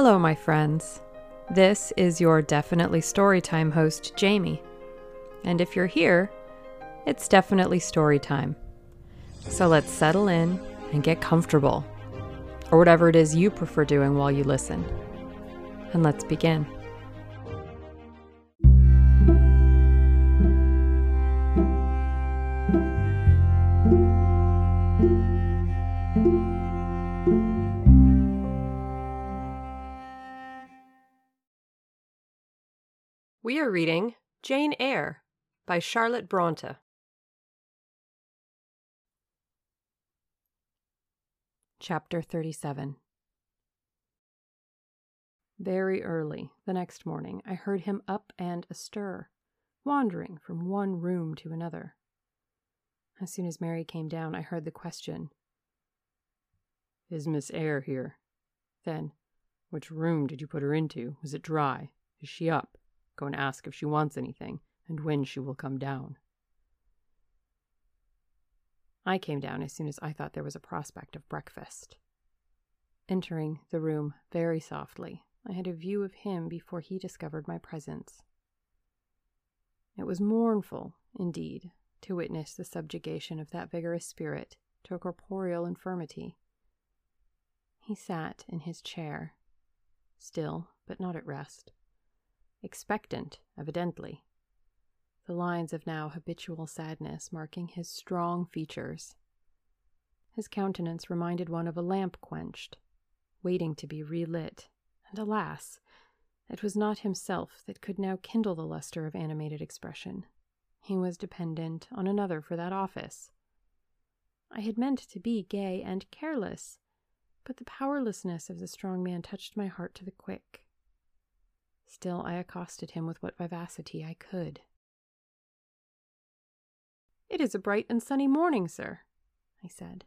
Hello, my friends. This is your Definitely Storytime host, Jamie. And if you're here, it's definitely storytime. So let's settle in and get comfortable, or whatever it is you prefer doing while you listen. And let's begin. Are reading Jane Eyre by Charlotte Bronte. Chapter 37 Very early the next morning, I heard him up and astir, wandering from one room to another. As soon as Mary came down, I heard the question Is Miss Eyre here? Then, which room did you put her into? Was it dry? Is she up? Go and ask if she wants anything, and when she will come down. I came down as soon as I thought there was a prospect of breakfast. Entering the room very softly, I had a view of him before he discovered my presence. It was mournful, indeed, to witness the subjugation of that vigorous spirit to a corporeal infirmity. He sat in his chair, still but not at rest, expectant, evidently, the lines of now habitual sadness marking his strong features. His countenance reminded one of a lamp quenched, waiting to be relit, and alas, it was not himself that could now kindle the luster of animated expression. He was dependent on another for that office. I had meant to be gay and careless, but the powerlessness of the strong man touched my heart to the quick. Still, I accosted him with what vivacity I could. It is a bright and sunny morning, sir, I said.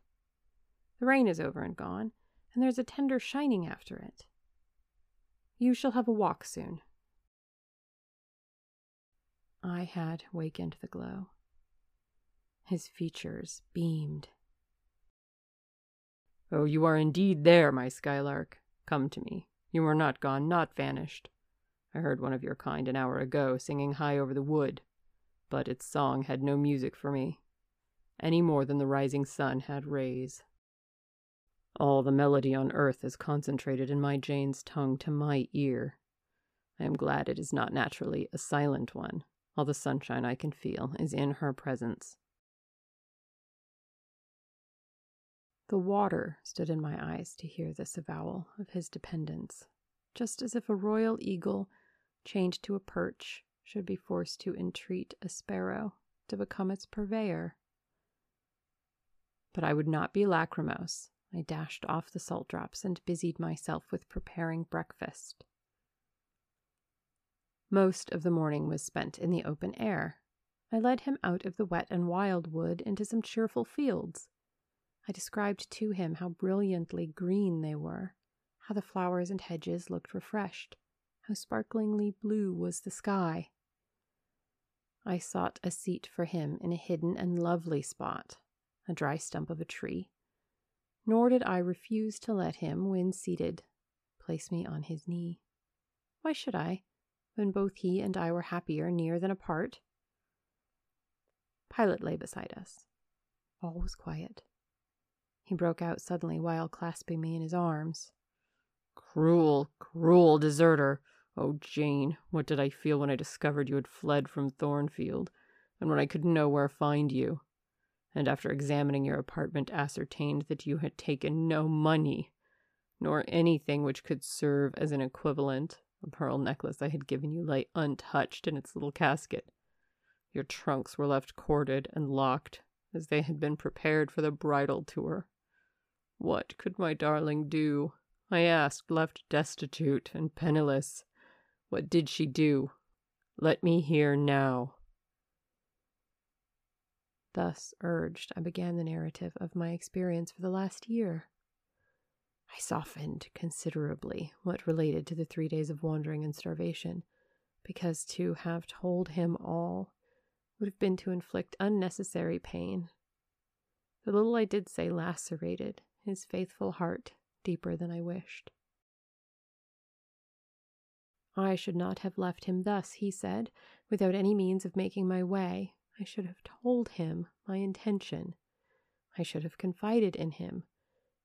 The rain is over and gone, and there's a tender shining after it. You shall have a walk soon. I had wakened the glow. His features beamed. Oh, you are indeed there, my skylark. Come to me. You are not gone, not vanished. I heard one of your kind an hour ago singing high over the wood but its song had no music for me, any more than the rising sun had rays. All the melody on earth is concentrated in my Jane's tongue to my ear. I am glad it is not naturally a silent one. All the sunshine I can feel is in her presence. The water stood in my eyes to hear this avowal of his dependence, just as if a royal eagle, chained to a perch, should be forced to entreat a sparrow to become its purveyor. But I would not be lachrymose. I dashed off the salt drops and busied myself with preparing breakfast. Most of the morning was spent in the open air. I led him out of the wet and wild wood into some cheerful fields. I described to him how brilliantly green they were, how the flowers and hedges looked refreshed, how sparklingly blue was the sky. I sought a seat for him in a hidden and lovely spot, a dry stump of a tree, nor did I refuse to let him, when seated, place me on his knee. Why should I, when both he and I were happier near than apart? Pilot lay beside us. All was quiet. He broke out suddenly while clasping me in his arms. Cruel, cruel deserter! Oh, Jane, what did I feel when I discovered you had fled from Thornfield, and when I could nowhere find you? And after examining your apartment, ascertained that you had taken no money, nor anything which could serve as an equivalent. A pearl necklace I had given you lay untouched in its little casket. Your trunks were left corded and locked, as they had been prepared for the bridal tour. What could my darling do? I asked, left destitute and penniless. What did she do? Let me hear now. Thus urged, I began the narrative of my experience for the last year. I softened considerably what related to the three days of wandering and starvation, because to have told him all would have been to inflict unnecessary pain. The little I did say lacerated his faithful heart deeper than I wished. I should not have left him thus, he said, without any means of making my way. I should have told him my intention. I should have confided in him.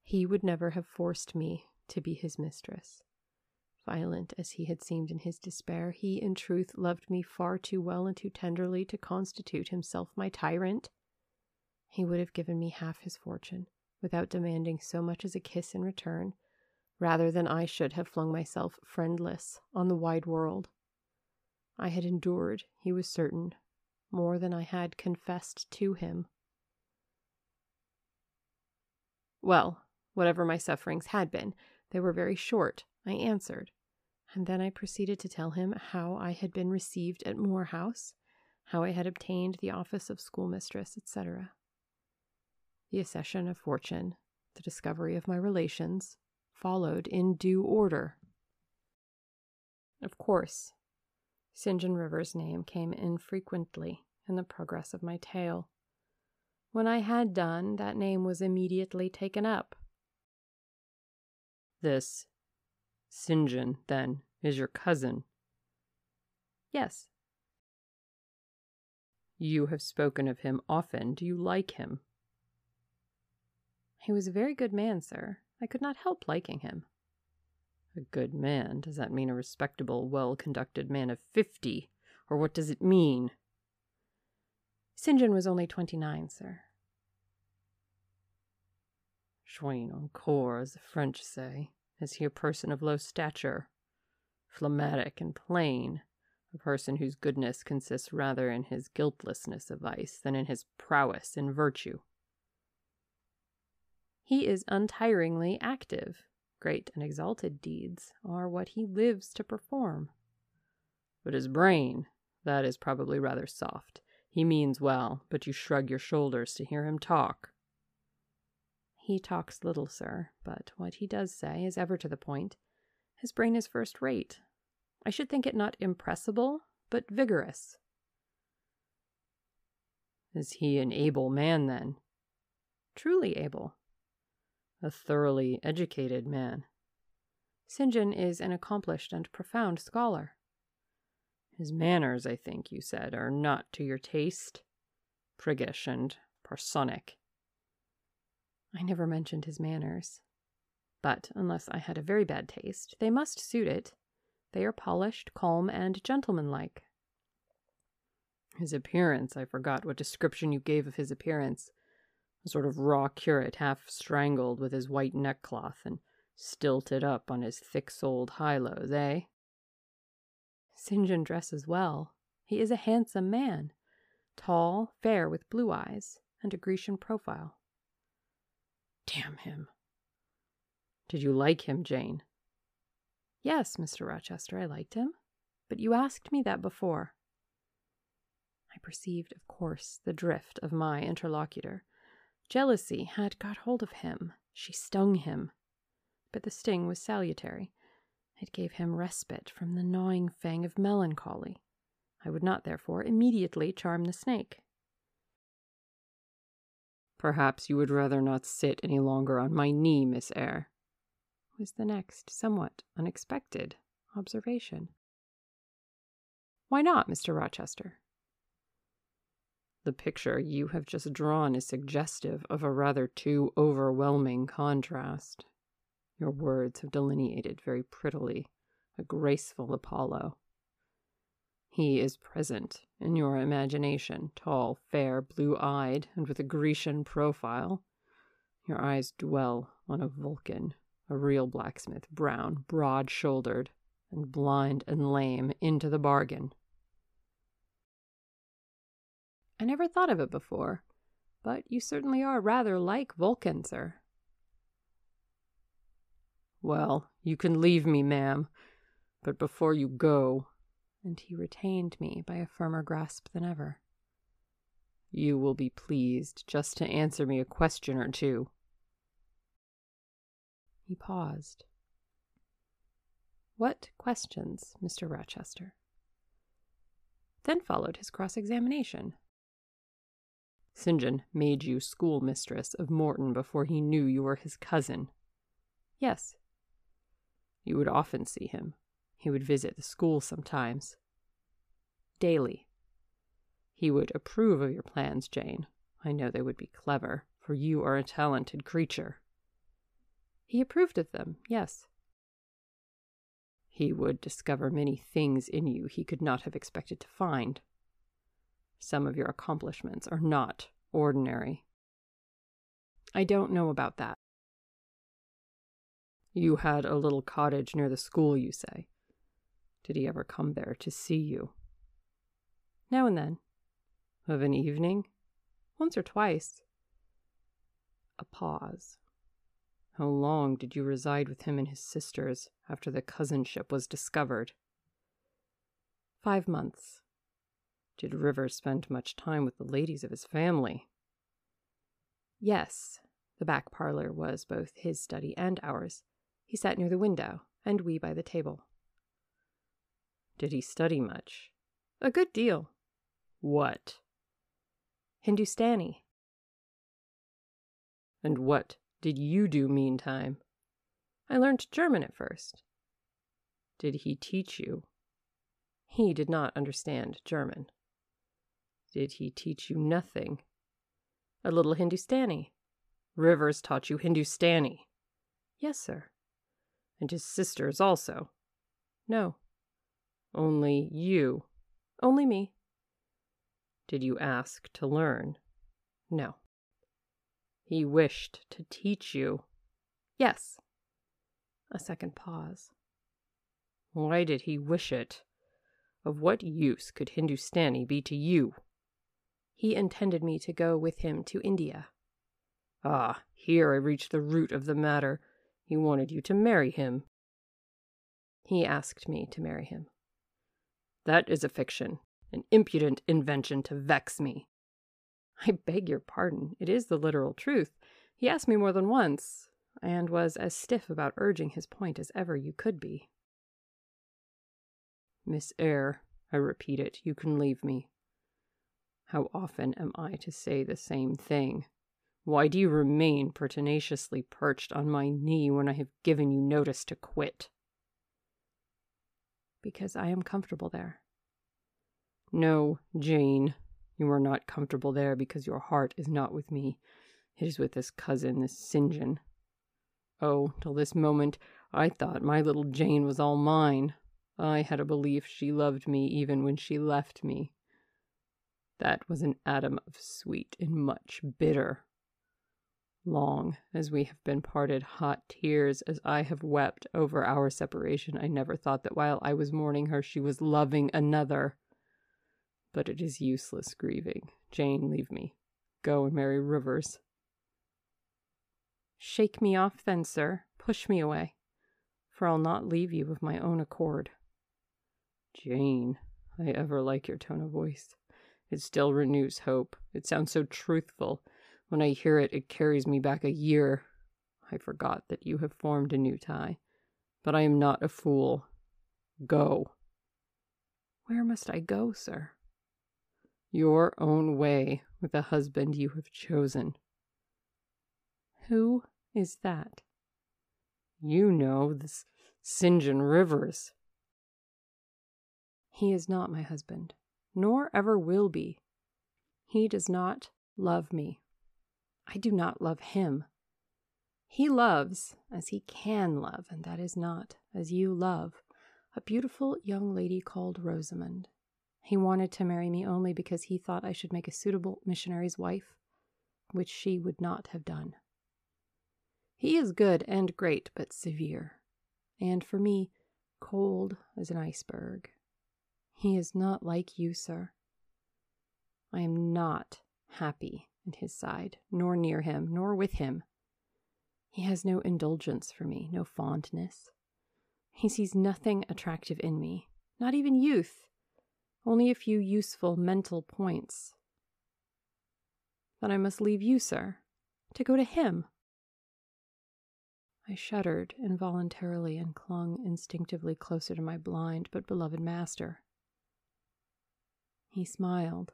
He would never have forced me to be his mistress. Violent as he had seemed in his despair, he in truth loved me far too well and too tenderly to constitute himself my tyrant. He would have given me half his fortune, without demanding so much as a kiss in return, rather than I should have flung myself friendless on the wide world. I had endured, he was certain, more than I had confessed to him. Well, whatever my sufferings had been, they were very short, I answered, and then I proceeded to tell him how I had been received at Moor House, how I had obtained the office of schoolmistress, etc. The accession of fortune, the discovery of my relations, followed in due order. Of course, St. John Rivers' name came infrequently in the progress of my tale. When I had done, that name was immediately taken up. This St. John, then, is your cousin? Yes. You have spoken of him often. Do you like him? He was a very good man, sir. I could not help liking him. A good man? Does that mean a respectable, well conducted man of fifty? Or what does it mean? St. John was only twenty nine, sir. Jeune encore, as the French say. Is he a person of low stature? Phlegmatic and plain? A person whose goodness consists rather in his guiltlessness of vice than in his prowess in virtue? He is untiringly active. Great and exalted deeds are what he lives to perform. But his brain, that is probably rather soft. He means well, but you shrug your shoulders to hear him talk. He talks little, sir, but what he does say is ever to the point. His brain is first rate. I should think it not impressible, but vigorous. Is he an able man, then? Truly able a thoroughly educated man. St. John is an accomplished and profound scholar. His manners, I think you said, are not to your taste, priggish and parsonic. I never mentioned his manners. But unless I had a very bad taste, they must suit it. They are polished, calm, and gentlemanlike. His appearance, I forgot what description you gave of his appearance a sort of raw curate half strangled with his white neckcloth and stilted up on his thick-soled high-lows, eh? St. John dresses well. He is a handsome man, tall, fair, with blue eyes, and a Grecian profile. Damn him. Did you like him, Jane? Yes, Mr. Rochester, I liked him. But you asked me that before. I perceived, of course, the drift of my interlocutor, Jealousy had got hold of him. She stung him. But the sting was salutary. It gave him respite from the gnawing fang of melancholy. I would not, therefore, immediately charm the snake. Perhaps you would rather not sit any longer on my knee, Miss Eyre, was the next somewhat unexpected observation. Why not, Mr. Rochester? The picture you have just drawn is suggestive of a rather too overwhelming contrast. Your words have delineated very prettily a graceful Apollo. He is present in your imagination, tall, fair, blue eyed, and with a Grecian profile. Your eyes dwell on a Vulcan, a real blacksmith, brown, broad shouldered, and blind and lame into the bargain. I never thought of it before, but you certainly are rather like Vulcan, sir. Well, you can leave me, ma'am, but before you go, and he retained me by a firmer grasp than ever, you will be pleased just to answer me a question or two. He paused. What questions, Mr. Rochester? Then followed his cross examination. St. John made you schoolmistress of Morton before he knew you were his cousin. Yes. You would often see him. He would visit the school sometimes. Daily. He would approve of your plans, Jane. I know they would be clever, for you are a talented creature. He approved of them, yes. He would discover many things in you he could not have expected to find. Some of your accomplishments are not ordinary. I don't know about that. You had a little cottage near the school, you say. Did he ever come there to see you? Now and then. Of an evening? Once or twice. A pause. How long did you reside with him and his sisters after the cousinship was discovered? Five months. Did Rivers spend much time with the ladies of his family? Yes. The back parlor was both his study and ours. He sat near the window, and we by the table. Did he study much? A good deal. What? Hindustani. And what did you do meantime? I learned German at first. Did he teach you? He did not understand German. Did he teach you nothing? A little Hindustani. Rivers taught you Hindustani? Yes, sir. And his sisters also? No. Only you? Only me. Did you ask to learn? No. He wished to teach you? Yes. A second pause. Why did he wish it? Of what use could Hindustani be to you? He intended me to go with him to India. Ah, here I reach the root of the matter. He wanted you to marry him. He asked me to marry him. That is a fiction, an impudent invention to vex me. I beg your pardon. It is the literal truth. He asked me more than once, and was as stiff about urging his point as ever you could be. Miss Eyre, I repeat it, you can leave me. How often am I to say the same thing? Why do you remain pertinaciously perched on my knee when I have given you notice to quit? Because I am comfortable there. No, Jane, you are not comfortable there because your heart is not with me. It is with this cousin, this St. John. Oh, till this moment, I thought my little Jane was all mine. I had a belief she loved me even when she left me. That was an atom of sweet and much bitter. Long as we have been parted, hot tears as I have wept over our separation, I never thought that while I was mourning her, she was loving another. But it is useless grieving. Jane, leave me. Go and marry Rivers. Shake me off, then, sir. Push me away, for I'll not leave you of my own accord. Jane, I ever like your tone of voice. It still renews hope. It sounds so truthful. When I hear it, it carries me back a year. I forgot that you have formed a new tie. But I am not a fool. Go. Where must I go, sir? Your own way with the husband you have chosen. Who is that? You know, this St. John Rivers. He is not my husband, nor ever will be. He does not love me. I do not love him. He loves as he can love, and that is not as you love, a beautiful young lady called Rosamond. He wanted to marry me only because he thought I should make a suitable missionary's wife, which she would not have done. He is good and great, but severe, and for me, cold as an iceberg. He is not like you, sir. I am not happy at his side, nor near him, nor with him. He has no indulgence for me, no fondness. He sees nothing attractive in me, not even youth, only a few useful mental points. Then I must leave you, sir, to go to him. I shuddered involuntarily and clung instinctively closer to my blind but beloved master. He smiled.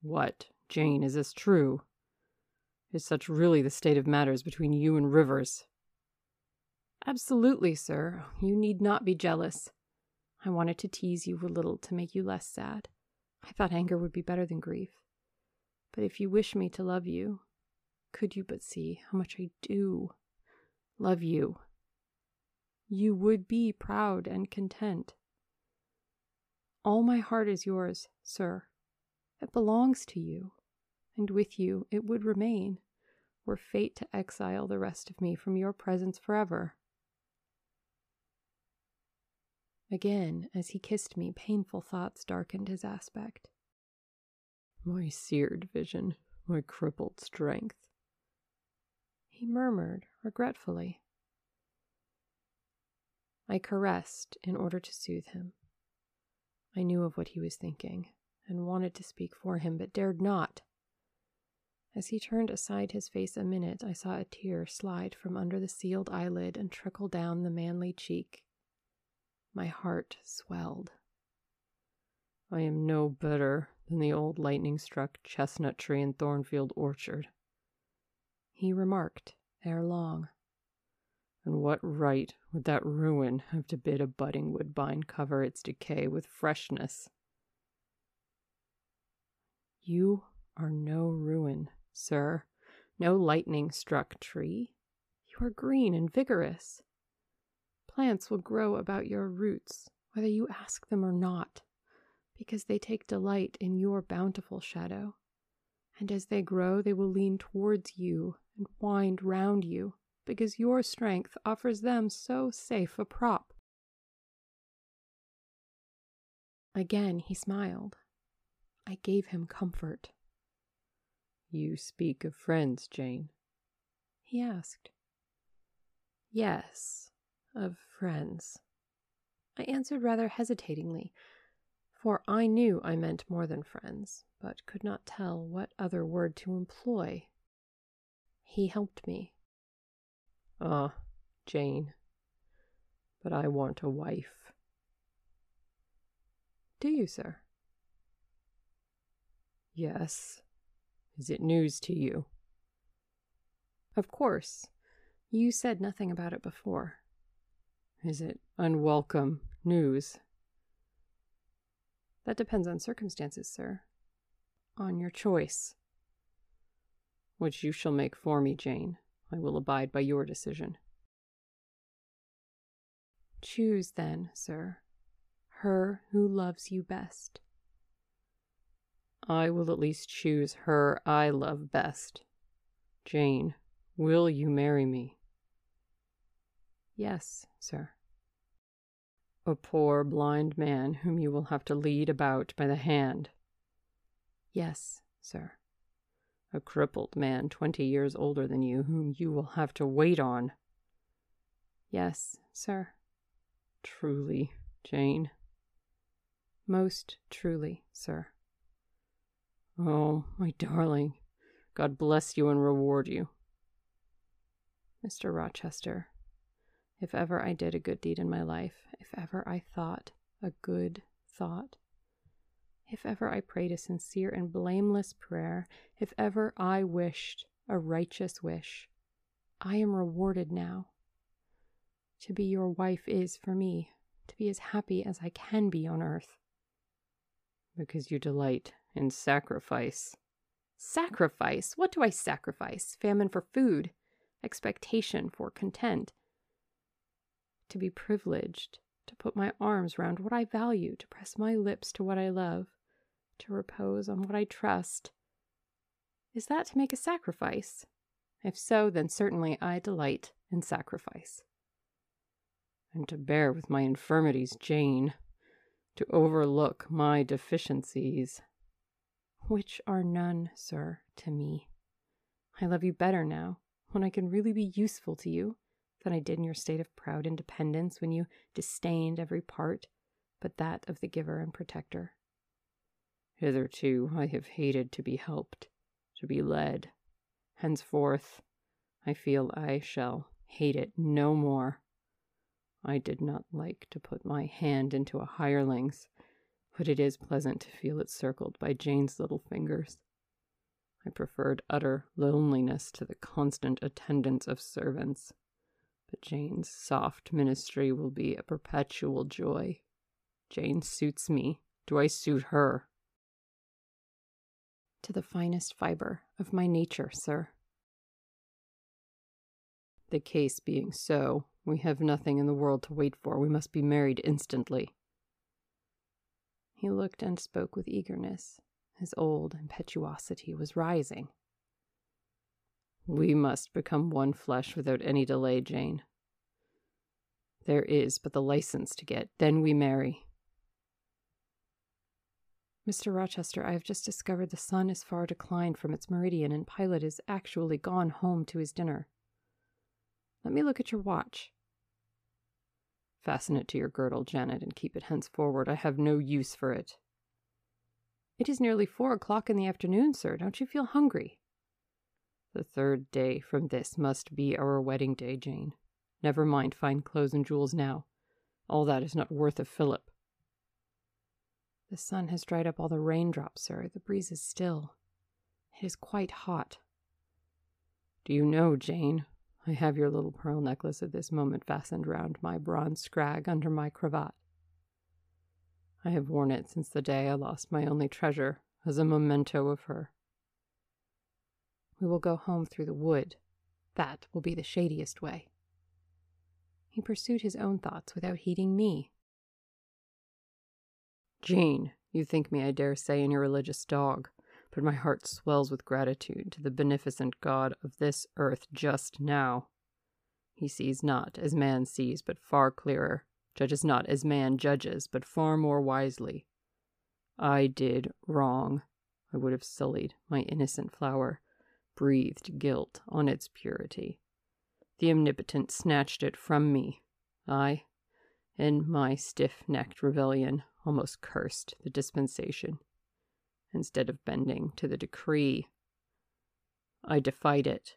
What, Jane, is this true? Is such really the state of matters between you and Rivers? Absolutely, sir. You need not be jealous. I wanted to tease you a little to make you less sad. I thought anger would be better than grief. But if you wish me to love you, could you but see how much I do love you? You would be proud and content. All my heart is yours, sir. It belongs to you, and with you it would remain, were fate to exile the rest of me from your presence forever. Again, as he kissed me, painful thoughts darkened his aspect. My seared vision, my crippled strength. He murmured regretfully. I caressed in order to soothe him. I knew of what he was thinking and wanted to speak for him, but dared not. As he turned aside his face a minute, I saw a tear slide from under the sealed eyelid and trickle down the manly cheek. My heart swelled. I am no better than the old lightning struck chestnut tree in Thornfield Orchard, he remarked ere long. And what right would that ruin have to bid a budding woodbine cover its decay with freshness? You are no ruin, sir, no lightning struck tree. You are green and vigorous. Plants will grow about your roots, whether you ask them or not, because they take delight in your bountiful shadow. And as they grow, they will lean towards you and wind round you because your strength offers them so safe a prop. Again he smiled. I gave him comfort. You speak of friends, Jane? He asked. Yes, of friends. I answered rather hesitatingly, for I knew I meant more than friends, but could not tell what other word to employ. He helped me. Ah, Jane, but I want a wife. Do you, sir? Yes. Is it news to you? Of course. You said nothing about it before. Is it unwelcome news? That depends on circumstances, sir. On your choice. Which you shall make for me, Jane. I will abide by your decision. Choose then, sir, her who loves you best. I will at least choose her I love best. Jane, will you marry me? Yes, sir. A poor blind man whom you will have to lead about by the hand. Yes, sir a crippled man twenty years older than you, whom you will have to wait on. Yes, sir. Truly, Jane. Most truly, sir. Oh, my darling, God bless you and reward you. Mr. Rochester, if ever I did a good deed in my life, if ever I thought a good thought, if ever I prayed a sincere and blameless prayer, if ever I wished a righteous wish, I am rewarded now. To be your wife is, for me, to be as happy as I can be on earth. Because you delight in sacrifice. Sacrifice? What do I sacrifice? Famine for food, expectation for content. To be privileged, to put my arms round what I value, to press my lips to what I love, to repose on what I trust. Is that to make a sacrifice? If so, then certainly I delight in sacrifice. And to bear with my infirmities, Jane, to overlook my deficiencies. Which are none, sir, to me. I love you better now, when I can really be useful to you, than I did in your state of proud independence when you disdained every part but that of the giver and protector. Hitherto I have hated to be helped, to be led. Henceforth I feel I shall hate it no more. I did not like to put my hand into a hireling's, but it is pleasant to feel it circled by Jane's little fingers. I preferred utter loneliness to the constant attendance of servants. but Jane's soft ministry will be a perpetual joy. Jane suits me. Do I suit her? To the finest fiber of my nature, sir. The case being so, we have nothing in the world to wait for. We must be married instantly. He looked and spoke with eagerness. His old impetuosity was rising. We must become one flesh without any delay, Jane. There is but the license to get, then we marry. Mr. Rochester, I have just discovered the sun is far declined from its meridian, and Pilot is actually gone home to his dinner. Let me look at your watch. Fasten it to your girdle, Janet, and keep it henceforward. I have no use for it. It is nearly four o'clock in the afternoon, sir. Don't you feel hungry? The third day from this must be our wedding day, Jane. Never mind fine clothes and jewels now. All that is not worth a fillip. The sun has dried up all the raindrops, sir. The breeze is still. It is quite hot. Do you know, Jane, I have your little pearl necklace at this moment fastened round my bronze scrag under my cravat. I have worn it since the day I lost my only treasure, as a memento of her. We will go home through the wood. That will be the shadiest way. He pursued his own thoughts without heeding me. Jane, you think me, I dare say, an irreligious dog but my heart swells with gratitude to the beneficent God of this earth just now. He sees not as man sees, but far clearer, judges not as man judges, but far more wisely. I did wrong. I would have sullied my innocent flower, breathed guilt on its purity. The Omnipotent snatched it from me. I, in my stiff necked rebellion, almost cursed the dispensation instead of bending to the decree. I defied it.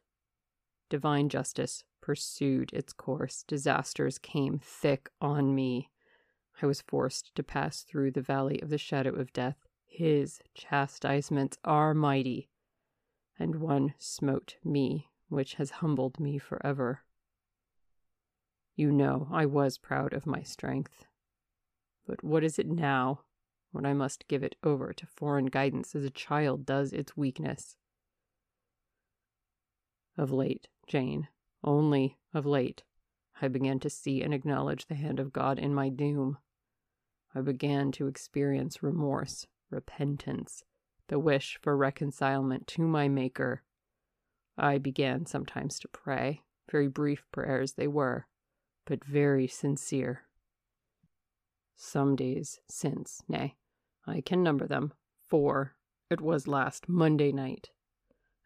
Divine justice pursued its course. Disasters came thick on me. I was forced to pass through the valley of the shadow of death. His chastisements are mighty, and one smote me, which has humbled me forever. You know I was proud of my strength. But what is it now? when I must give it over to foreign guidance as a child does its weakness. Of late, Jane, only of late, I began to see and acknowledge the hand of God in my doom. I began to experience remorse, repentance, the wish for reconcilement to my Maker. I began sometimes to pray, very brief prayers they were, but very sincere. Some days since, nay, I can number them, four. It was last Monday night.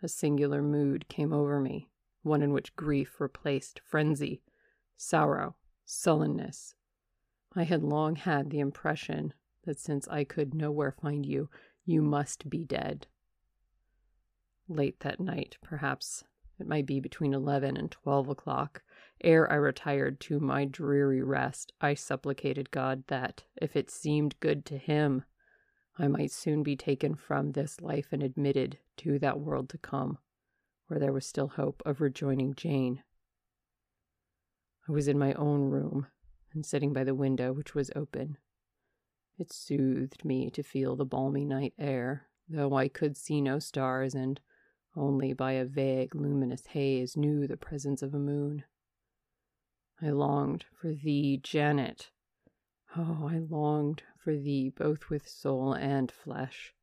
A singular mood came over me, one in which grief replaced frenzy, sorrow, sullenness. I had long had the impression that since I could nowhere find you, you must be dead. Late that night, perhaps it might be between eleven and twelve o'clock, ere I retired to my dreary rest, I supplicated God that, if it seemed good to Him, I might soon be taken from this life and admitted to that world to come, where there was still hope of rejoining Jane. I was in my own room and sitting by the window, which was open. It soothed me to feel the balmy night air, though I could see no stars and only by a vague luminous haze knew the presence of a moon. I longed for thee, Janet. Oh, I longed for thee both with soul and flesh.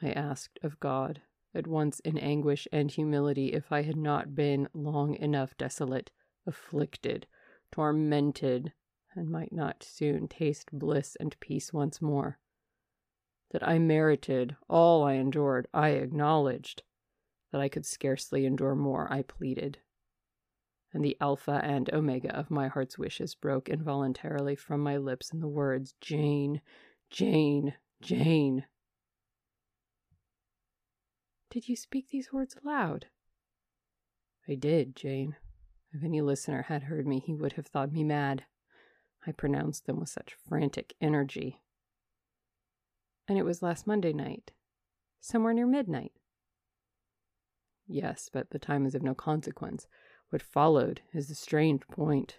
I asked of God, at once in anguish and humility, if I had not been long enough desolate, afflicted, tormented, and might not soon taste bliss and peace once more. That I merited all I endured, I acknowledged. That I could scarcely endure more, I pleaded and the alpha and omega of my heart's wishes broke involuntarily from my lips in the words Jane, Jane, Jane. Did you speak these words aloud? I did, Jane. If any listener had heard me, he would have thought me mad. I pronounced them with such frantic energy. And it was last Monday night, somewhere near midnight. Yes, but the time is of no consequence. What followed is the strange point.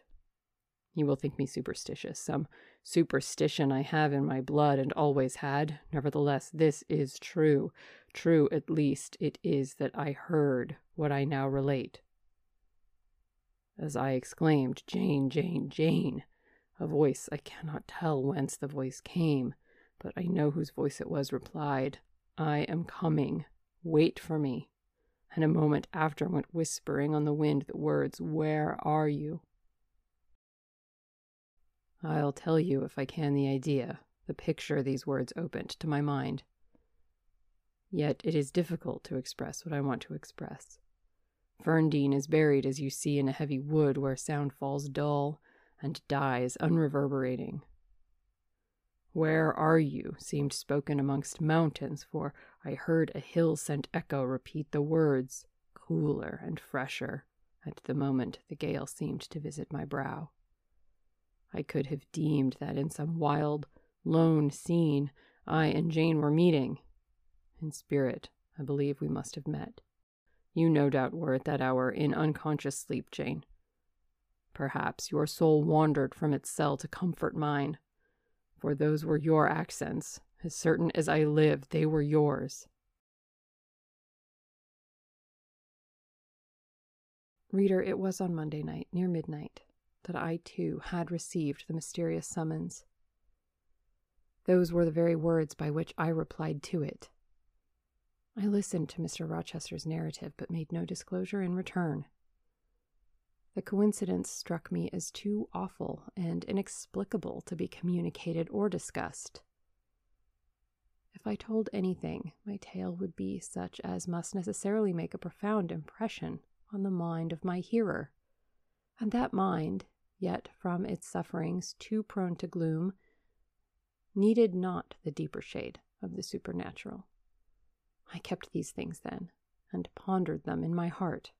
You will think me superstitious, some superstition I have in my blood and always had. Nevertheless, this is true. True, at least, it is that I heard what I now relate. As I exclaimed, Jane, Jane, Jane, a voice I cannot tell whence the voice came, but I know whose voice it was, replied, I am coming. Wait for me. And a moment after went whispering on the wind the words, Where are you? I'll tell you, if I can, the idea, the picture these words opened to my mind. Yet it is difficult to express what I want to express. Ferndean is buried, as you see, in a heavy wood where sound falls dull and dies unreverberating. Where are you? seemed spoken amongst mountains, for I heard a hill sent echo repeat the words, cooler and fresher, at the moment the gale seemed to visit my brow. I could have deemed that in some wild, lone scene I and Jane were meeting. In spirit, I believe we must have met. You no doubt were at that hour in unconscious sleep, Jane. Perhaps your soul wandered from its cell to comfort mine for those were your accents. As certain as I live, they were yours. Reader, it was on Monday night, near midnight, that I too had received the mysterious summons. Those were the very words by which I replied to it. I listened to Mr. Rochester's narrative, but made no disclosure in return. The coincidence struck me as too awful and inexplicable to be communicated or discussed. If I told anything, my tale would be such as must necessarily make a profound impression on the mind of my hearer. And that mind, yet from its sufferings too prone to gloom, needed not the deeper shade of the supernatural. I kept these things then, and pondered them in my heart.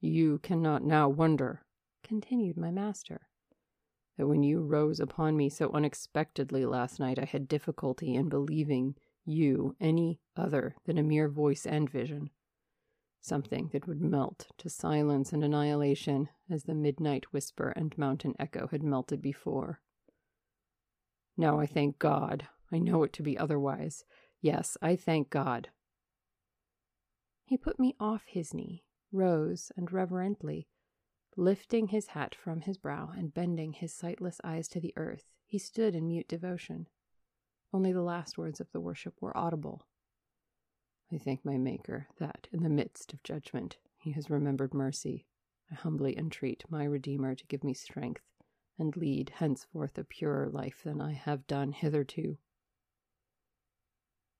You cannot now wonder, continued my master, that when you rose upon me so unexpectedly last night, I had difficulty in believing you any other than a mere voice and vision, something that would melt to silence and annihilation as the midnight whisper and mountain echo had melted before. Now I thank God. I know it to be otherwise. Yes, I thank God. He put me off his knee rose and reverently, lifting his hat from his brow and bending his sightless eyes to the earth, he stood in mute devotion. Only the last words of the worship were audible. I thank my Maker that, in the midst of judgment, he has remembered mercy. I humbly entreat my Redeemer to give me strength and lead henceforth a purer life than I have done hitherto.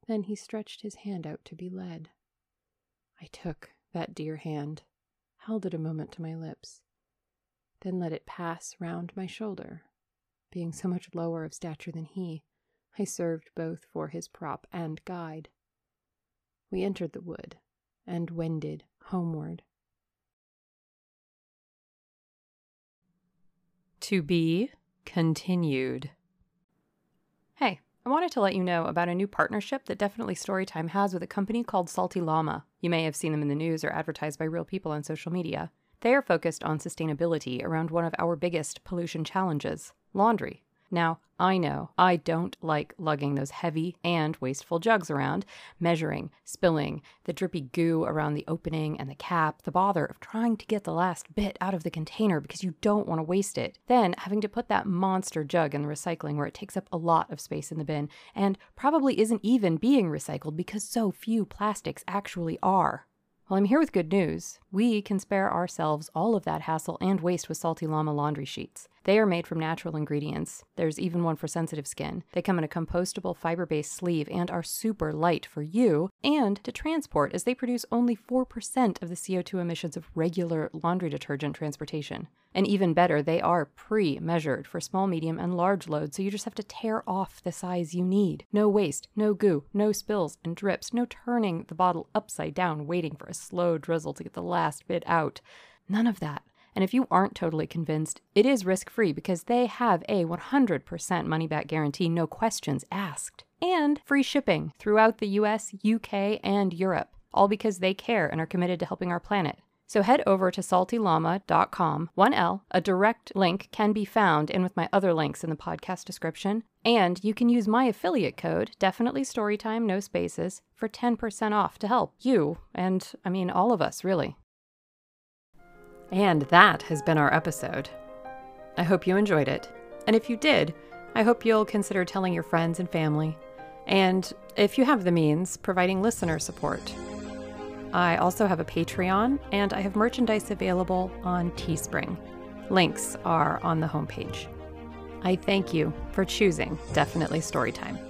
Then he stretched his hand out to be led. I took that dear hand, held it a moment to my lips, then let it pass round my shoulder. Being so much lower of stature than he, I served both for his prop and guide. We entered the wood and wended homeward. To be continued. Hey, I wanted to let you know about a new partnership that definitely Storytime has with a company called Salty Llama. You may have seen them in the news or advertised by real people on social media. They are focused on sustainability around one of our biggest pollution challenges laundry. Now, I know I don't like lugging those heavy and wasteful jugs around, measuring, spilling, the drippy goo around the opening and the cap, the bother of trying to get the last bit out of the container because you don't want to waste it. Then having to put that monster jug in the recycling where it takes up a lot of space in the bin and probably isn't even being recycled because so few plastics actually are. Well, I'm here with good news. We can spare ourselves all of that hassle and waste with Salty Llama laundry sheets. They are made from natural ingredients. There's even one for sensitive skin. They come in a compostable fiber based sleeve and are super light for you and to transport, as they produce only 4% of the CO2 emissions of regular laundry detergent transportation. And even better, they are pre measured for small, medium, and large loads, so you just have to tear off the size you need. No waste, no goo, no spills and drips, no turning the bottle upside down waiting for a slow drizzle to get the last bit out. None of that. And if you aren't totally convinced, it is risk free because they have a 100% money back guarantee, no questions asked, and free shipping throughout the US, UK, and Europe. all because they care and are committed to helping our planet. So head over to saltylama.com, 1L. A direct link can be found in with my other links in the podcast description. And you can use my affiliate code, definitely storytime, no spaces, for 10% off to help you and, I mean, all of us, really. And that has been our episode. I hope you enjoyed it. And if you did, I hope you'll consider telling your friends and family. And if you have the means, providing listener support. I also have a Patreon and I have merchandise available on Teespring. Links are on the homepage. I thank you for choosing Definitely Storytime.